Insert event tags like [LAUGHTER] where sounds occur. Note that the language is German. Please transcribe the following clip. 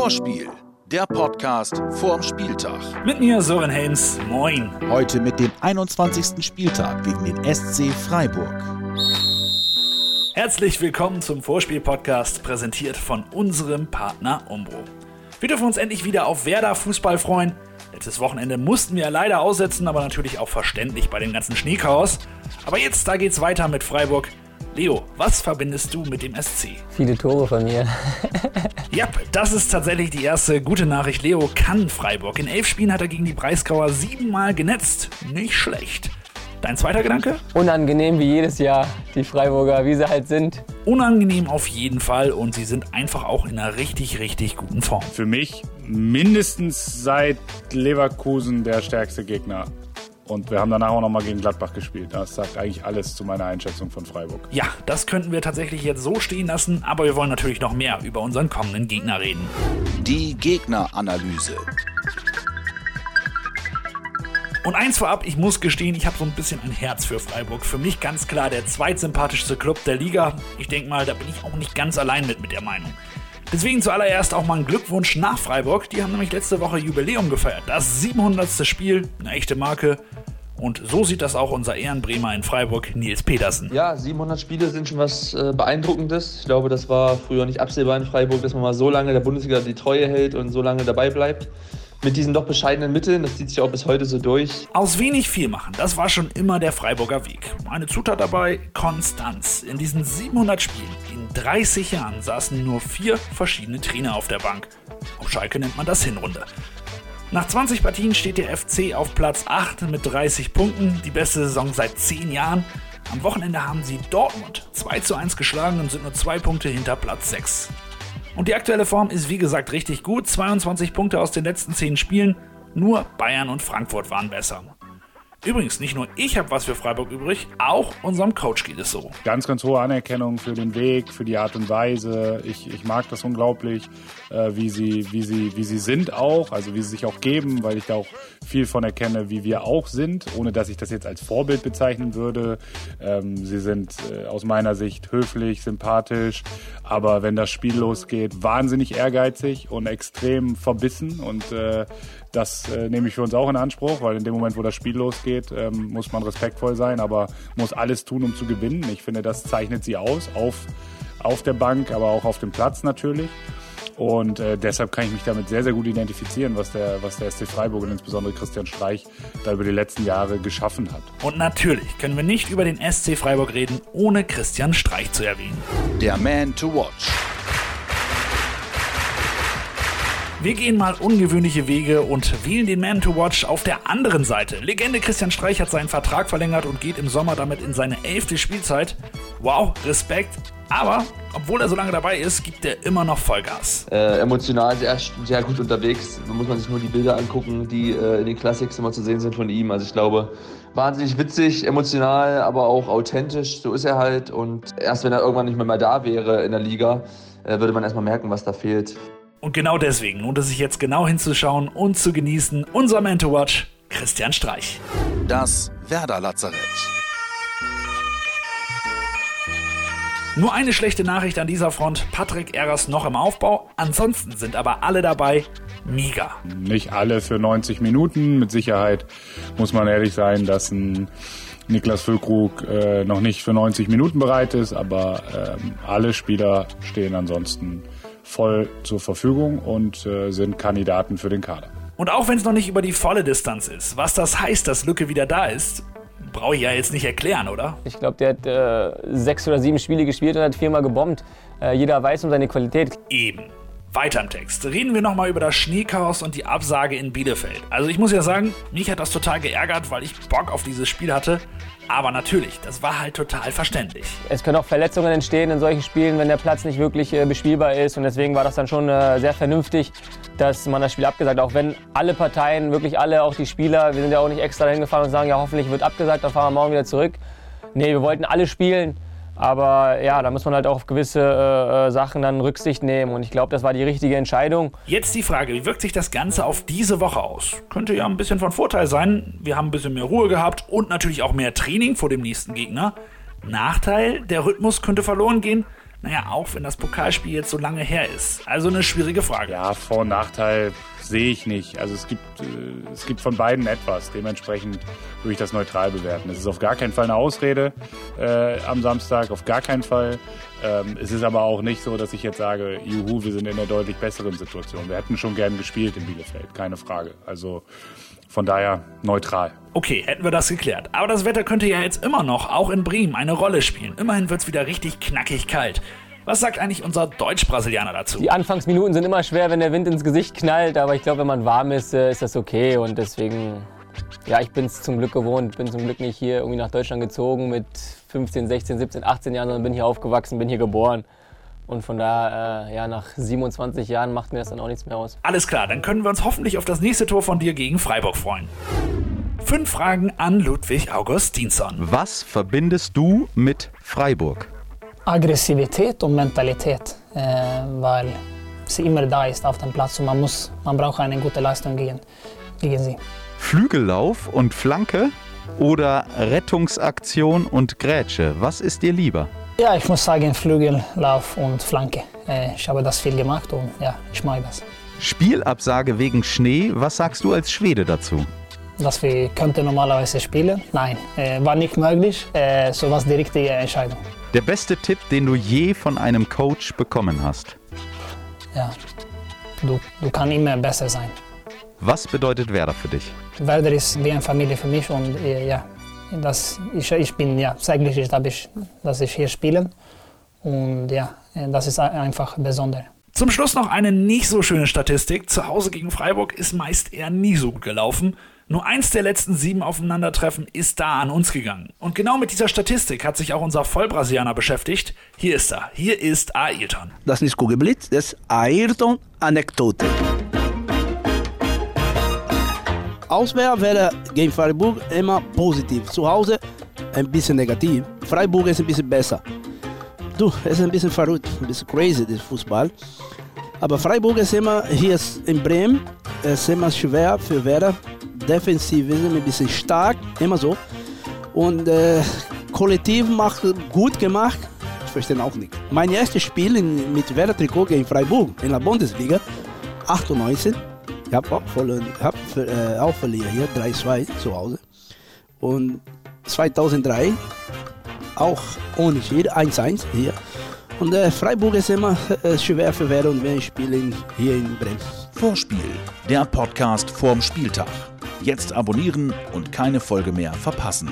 Vorspiel, der Podcast vorm Spieltag. Mit mir Sören Helms. Moin. Heute mit dem 21. Spieltag gegen den SC Freiburg. Herzlich willkommen zum Vorspiel-Podcast, präsentiert von unserem Partner Umbro. Wir dürfen uns endlich wieder auf Werder Fußball freuen. Letztes Wochenende mussten wir leider aussetzen, aber natürlich auch verständlich bei dem ganzen Schneechaos. Aber jetzt, da geht's weiter mit Freiburg. Leo, was verbindest du mit dem SC? Viele Tore von mir. [LAUGHS] ja, das ist tatsächlich die erste gute Nachricht. Leo kann Freiburg. In elf Spielen hat er gegen die Breisgauer siebenmal genetzt. Nicht schlecht. Dein zweiter Gedanke? Unangenehm wie jedes Jahr, die Freiburger, wie sie halt sind. Unangenehm auf jeden Fall und sie sind einfach auch in einer richtig, richtig guten Form. Für mich mindestens seit Leverkusen der stärkste Gegner. Und wir haben danach auch nochmal gegen Gladbach gespielt. Das sagt eigentlich alles zu meiner Einschätzung von Freiburg. Ja, das könnten wir tatsächlich jetzt so stehen lassen, aber wir wollen natürlich noch mehr über unseren kommenden Gegner reden. Die Gegneranalyse. Und eins vorab, ich muss gestehen, ich habe so ein bisschen ein Herz für Freiburg. Für mich ganz klar der zweitsympathischste Club der Liga. Ich denke mal, da bin ich auch nicht ganz allein mit, mit der Meinung. Deswegen zuallererst auch mal ein Glückwunsch nach Freiburg. Die haben nämlich letzte Woche Jubiläum gefeiert. Das 700. Spiel, eine echte Marke. Und so sieht das auch unser Ehrenbremer in Freiburg, Nils Petersen. Ja, 700 Spiele sind schon was äh, Beeindruckendes. Ich glaube, das war früher nicht absehbar in Freiburg, dass man mal so lange der Bundesliga die Treue hält und so lange dabei bleibt mit diesen doch bescheidenen Mitteln. Das zieht sich auch bis heute so durch. Aus wenig viel machen, das war schon immer der Freiburger Weg. Eine Zutat dabei, Konstanz. In diesen 700 Spielen, in 30 Jahren, saßen nur vier verschiedene Trainer auf der Bank. Auf Schalke nennt man das Hinrunde. Nach 20 Partien steht der FC auf Platz 8 mit 30 Punkten, die beste Saison seit 10 Jahren. Am Wochenende haben sie Dortmund 2 zu 1 geschlagen und sind nur 2 Punkte hinter Platz 6. Und die aktuelle Form ist wie gesagt richtig gut. 22 Punkte aus den letzten 10 Spielen. Nur Bayern und Frankfurt waren besser. Übrigens, nicht nur ich habe was für Freiburg übrig, auch unserem Coach geht es so. Ganz, ganz hohe Anerkennung für den Weg, für die Art und Weise. Ich, ich mag das unglaublich, äh, wie, sie, wie, sie, wie sie sind auch, also wie sie sich auch geben, weil ich da auch viel von erkenne, wie wir auch sind, ohne dass ich das jetzt als Vorbild bezeichnen würde. Ähm, sie sind äh, aus meiner Sicht höflich, sympathisch, aber wenn das Spiel losgeht, wahnsinnig ehrgeizig und extrem verbissen und äh, das äh, nehme ich für uns auch in Anspruch, weil in dem Moment, wo das Spiel losgeht, ähm, muss man respektvoll sein, aber muss alles tun, um zu gewinnen. Ich finde, das zeichnet sie aus, auf, auf der Bank, aber auch auf dem Platz natürlich. Und äh, deshalb kann ich mich damit sehr, sehr gut identifizieren, was der, was der SC Freiburg und insbesondere Christian Streich da über die letzten Jahre geschaffen hat. Und natürlich können wir nicht über den SC Freiburg reden, ohne Christian Streich zu erwähnen. Der Man to Watch. Wir gehen mal ungewöhnliche Wege und wählen den Man to Watch auf der anderen Seite. Legende Christian Streich hat seinen Vertrag verlängert und geht im Sommer damit in seine elfte Spielzeit. Wow, Respekt. Aber, obwohl er so lange dabei ist, gibt er immer noch Vollgas. Äh, emotional sehr, sehr gut unterwegs. Da muss man sich nur die Bilder angucken, die äh, in den Classics immer zu sehen sind von ihm. Also ich glaube, wahnsinnig witzig, emotional, aber auch authentisch. So ist er halt. Und erst wenn er irgendwann nicht mehr, mehr da wäre in der Liga, äh, würde man erstmal merken, was da fehlt. Und genau deswegen lohnt es sich jetzt genau hinzuschauen und zu genießen. Unser Man to Watch, Christian Streich. Das Werder Lazarett. Nur eine schlechte Nachricht an dieser Front. Patrick Eras noch im Aufbau. Ansonsten sind aber alle dabei. Mega. Nicht alle für 90 Minuten. Mit Sicherheit muss man ehrlich sein, dass ein Niklas Füllkrug äh, noch nicht für 90 Minuten bereit ist, aber ähm, alle Spieler stehen ansonsten voll zur Verfügung und äh, sind Kandidaten für den Kader. Und auch wenn es noch nicht über die volle Distanz ist, was das heißt, dass Lücke wieder da ist, brauche ich ja jetzt nicht erklären, oder? Ich glaube, der hat äh, sechs oder sieben Spiele gespielt und hat viermal gebombt. Äh, jeder weiß um seine Qualität. Eben. Weiter im Text. Reden wir nochmal über das Schneechaos und die Absage in Bielefeld. Also ich muss ja sagen, mich hat das total geärgert, weil ich Bock auf dieses Spiel hatte. Aber natürlich, das war halt total verständlich. Es können auch Verletzungen entstehen in solchen Spielen, wenn der Platz nicht wirklich äh, bespielbar ist. Und deswegen war das dann schon äh, sehr vernünftig, dass man das Spiel abgesagt hat. Auch wenn alle Parteien, wirklich alle, auch die Spieler, wir sind ja auch nicht extra dahin gefahren und sagen, ja hoffentlich wird abgesagt, dann fahren wir morgen wieder zurück. Nee, wir wollten alle spielen. Aber ja, da muss man halt auch auf gewisse äh, äh, Sachen dann Rücksicht nehmen. Und ich glaube, das war die richtige Entscheidung. Jetzt die Frage, wie wirkt sich das Ganze auf diese Woche aus? Könnte ja ein bisschen von Vorteil sein. Wir haben ein bisschen mehr Ruhe gehabt und natürlich auch mehr Training vor dem nächsten Gegner. Nachteil, der Rhythmus könnte verloren gehen. Naja, auch wenn das Pokalspiel jetzt so lange her ist. Also eine schwierige Frage. Ja, Vor- und Nachteil sehe ich nicht. Also es gibt, äh, es gibt von beiden etwas. Dementsprechend würde ich das neutral bewerten. Es ist auf gar keinen Fall eine Ausrede äh, am Samstag, auf gar keinen Fall. Ähm, es ist aber auch nicht so, dass ich jetzt sage, juhu, wir sind in einer deutlich besseren Situation. Wir hätten schon gern gespielt in Bielefeld, keine Frage. Also von daher neutral. Okay, hätten wir das geklärt. Aber das Wetter könnte ja jetzt immer noch, auch in Bremen, eine Rolle spielen. Immerhin wird es wieder richtig knackig kalt. Was sagt eigentlich unser Deutsch-Brasilianer dazu? Die Anfangsminuten sind immer schwer, wenn der Wind ins Gesicht knallt, aber ich glaube, wenn man warm ist, äh, ist das okay und deswegen, ja, ich bin es zum Glück gewohnt, bin zum Glück nicht hier irgendwie nach Deutschland gezogen mit 15, 16, 17, 18 Jahren, sondern bin hier aufgewachsen, bin hier geboren. Und von da, äh, ja, nach 27 Jahren macht mir das dann auch nichts mehr aus. Alles klar, dann können wir uns hoffentlich auf das nächste Tor von dir gegen Freiburg freuen. Fünf Fragen an Ludwig Augustinsson. Was verbindest du mit Freiburg? Aggressivität und Mentalität, äh, weil sie immer da ist auf dem Platz und man, muss, man braucht eine gute Leistung gegen, gegen sie. Flügellauf und Flanke oder Rettungsaktion und Grätsche? Was ist dir lieber? Ja, ich muss sagen Flügellauf und Flanke. Äh, ich habe das viel gemacht und ja, ich mag das. Spielabsage wegen Schnee. Was sagst du als Schwede dazu? Dass wir könnten normalerweise spielen, nein, äh, war nicht möglich. Äh, so war die richtige Entscheidung. Der beste Tipp, den du je von einem Coach bekommen hast. Ja, du, du kannst immer besser sein. Was bedeutet Werder für dich? Werder ist wie eine Familie für mich und ja, das, ich, ich bin ja sehr glücklich, dass ich, dass ich hier spiele. Und ja, äh, das ist ein- einfach besonders. Zum Schluss noch eine nicht so schöne Statistik. Zu Hause gegen Freiburg ist meist eher nie so gut gelaufen. Nur eins der letzten sieben Aufeinandertreffen ist da an uns gegangen. Und genau mit dieser Statistik hat sich auch unser Vollbrasilianer beschäftigt. Hier ist er. Hier ist Ailton. Das ist nicht Kugelblitz, das ist Ayrton-Anekdote. Auswärts wäre gegen Freiburg immer positiv. Zu Hause ein bisschen negativ. Freiburg ist ein bisschen besser. Du, es ist ein bisschen verrückt, ein bisschen crazy, das Fußball. Aber Freiburg ist immer, hier in Bremen, es ist immer schwer für Werder. Defensiv ist ein bisschen stark, immer so. Und äh, kollektiv macht gut gemacht. Ich verstehe auch nicht. Mein erstes Spiel in, mit Werder Trikot gegen Freiburg in der Bundesliga, 98. Ich habe auch, verloren, hab, äh, auch verlieren hier, 3-2 zu Hause. Und 2003 auch ohne Schied, 1-1 hier. Und äh, Freiburg ist immer äh, schwer für Werder und wir spielen hier in Bremen. Vorspiel, der Podcast vorm Spieltag. Jetzt abonnieren und keine Folge mehr verpassen.